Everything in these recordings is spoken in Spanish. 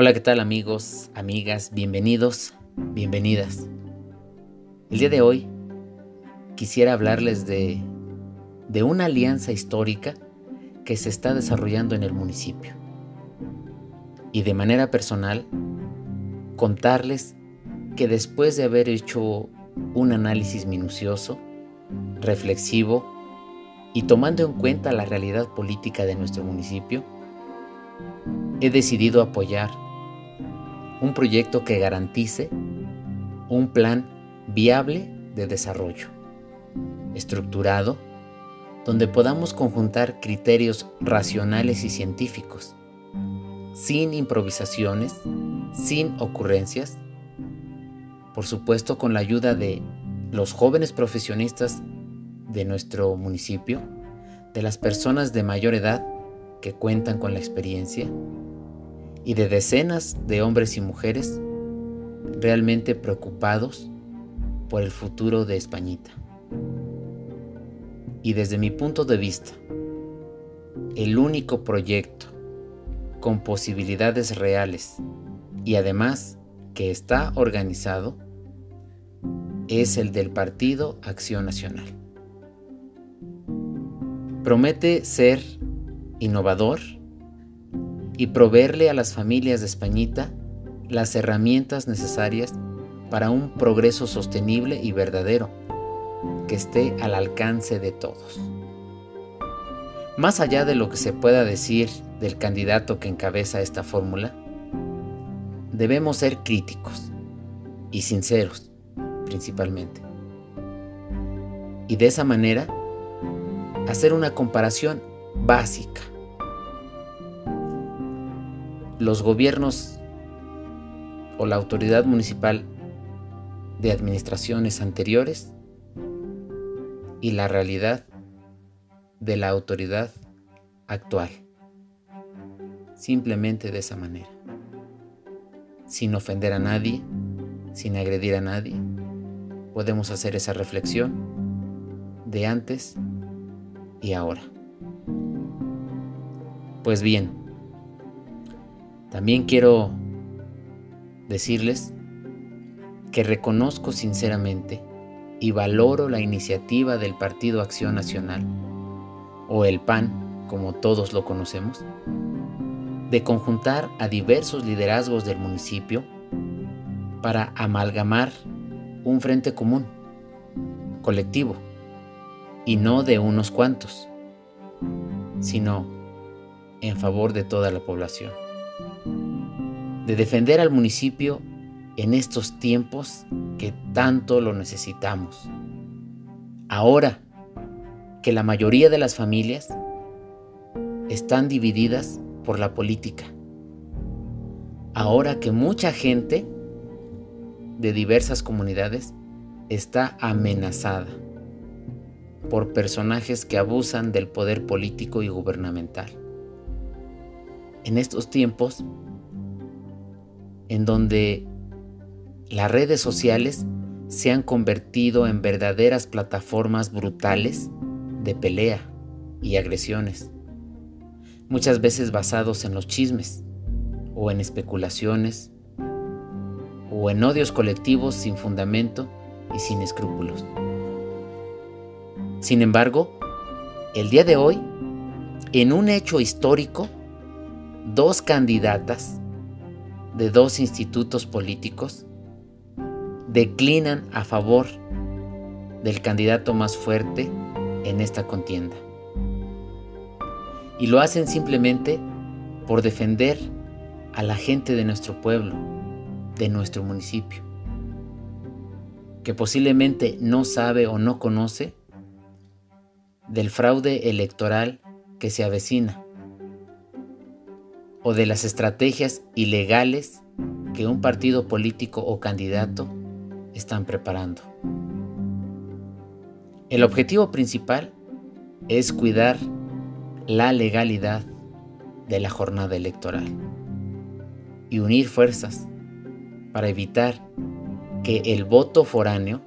Hola, ¿qué tal amigos, amigas? Bienvenidos, bienvenidas. El día de hoy quisiera hablarles de, de una alianza histórica que se está desarrollando en el municipio. Y de manera personal, contarles que después de haber hecho un análisis minucioso, reflexivo y tomando en cuenta la realidad política de nuestro municipio, he decidido apoyar un proyecto que garantice un plan viable de desarrollo, estructurado, donde podamos conjuntar criterios racionales y científicos, sin improvisaciones, sin ocurrencias, por supuesto con la ayuda de los jóvenes profesionistas de nuestro municipio, de las personas de mayor edad que cuentan con la experiencia, y de decenas de hombres y mujeres realmente preocupados por el futuro de Españita. Y desde mi punto de vista, el único proyecto con posibilidades reales y además que está organizado es el del Partido Acción Nacional. Promete ser innovador, y proveerle a las familias de Españita las herramientas necesarias para un progreso sostenible y verdadero que esté al alcance de todos. Más allá de lo que se pueda decir del candidato que encabeza esta fórmula, debemos ser críticos y sinceros principalmente. Y de esa manera hacer una comparación básica los gobiernos o la autoridad municipal de administraciones anteriores y la realidad de la autoridad actual. Simplemente de esa manera. Sin ofender a nadie, sin agredir a nadie, podemos hacer esa reflexión de antes y ahora. Pues bien, también quiero decirles que reconozco sinceramente y valoro la iniciativa del Partido Acción Nacional, o el PAN, como todos lo conocemos, de conjuntar a diversos liderazgos del municipio para amalgamar un frente común, colectivo, y no de unos cuantos, sino en favor de toda la población de defender al municipio en estos tiempos que tanto lo necesitamos. Ahora que la mayoría de las familias están divididas por la política. Ahora que mucha gente de diversas comunidades está amenazada por personajes que abusan del poder político y gubernamental. En estos tiempos en donde las redes sociales se han convertido en verdaderas plataformas brutales de pelea y agresiones, muchas veces basados en los chismes o en especulaciones o en odios colectivos sin fundamento y sin escrúpulos. Sin embargo, el día de hoy, en un hecho histórico, dos candidatas de dos institutos políticos declinan a favor del candidato más fuerte en esta contienda. Y lo hacen simplemente por defender a la gente de nuestro pueblo, de nuestro municipio, que posiblemente no sabe o no conoce del fraude electoral que se avecina o de las estrategias ilegales que un partido político o candidato están preparando. El objetivo principal es cuidar la legalidad de la jornada electoral y unir fuerzas para evitar que el voto foráneo,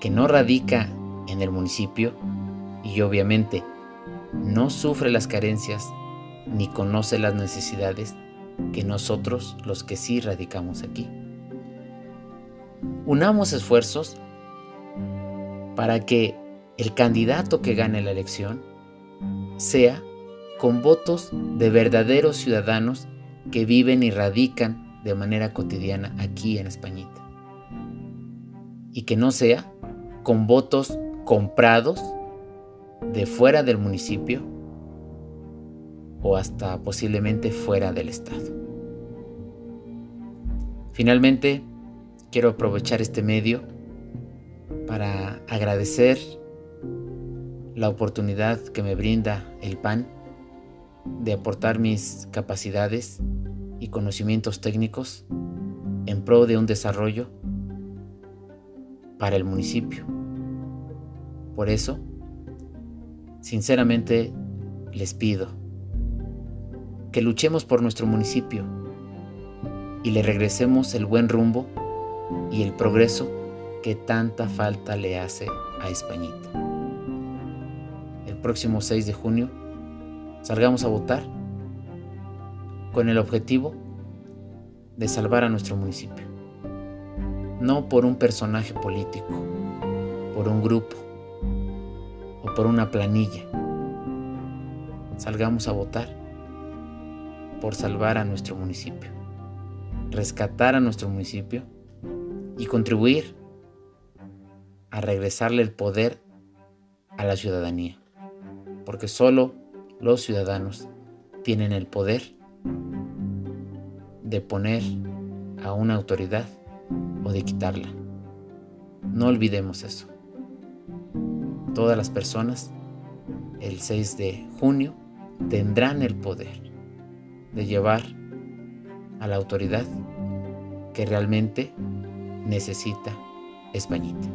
que no radica en el municipio y obviamente no sufre las carencias ni conoce las necesidades que nosotros los que sí radicamos aquí. Unamos esfuerzos para que el candidato que gane la elección sea con votos de verdaderos ciudadanos que viven y radican de manera cotidiana aquí en Españita. Y que no sea con votos comprados de fuera del municipio o hasta posiblemente fuera del estado. Finalmente, quiero aprovechar este medio para agradecer la oportunidad que me brinda el PAN de aportar mis capacidades y conocimientos técnicos en pro de un desarrollo para el municipio. Por eso, sinceramente les pido que luchemos por nuestro municipio y le regresemos el buen rumbo y el progreso que tanta falta le hace a Españita. El próximo 6 de junio salgamos a votar con el objetivo de salvar a nuestro municipio. No por un personaje político, por un grupo o por una planilla. Salgamos a votar por salvar a nuestro municipio, rescatar a nuestro municipio y contribuir a regresarle el poder a la ciudadanía, porque solo los ciudadanos tienen el poder de poner a una autoridad o de quitarla. No olvidemos eso. Todas las personas el 6 de junio tendrán el poder de llevar a la autoridad que realmente necesita Españita.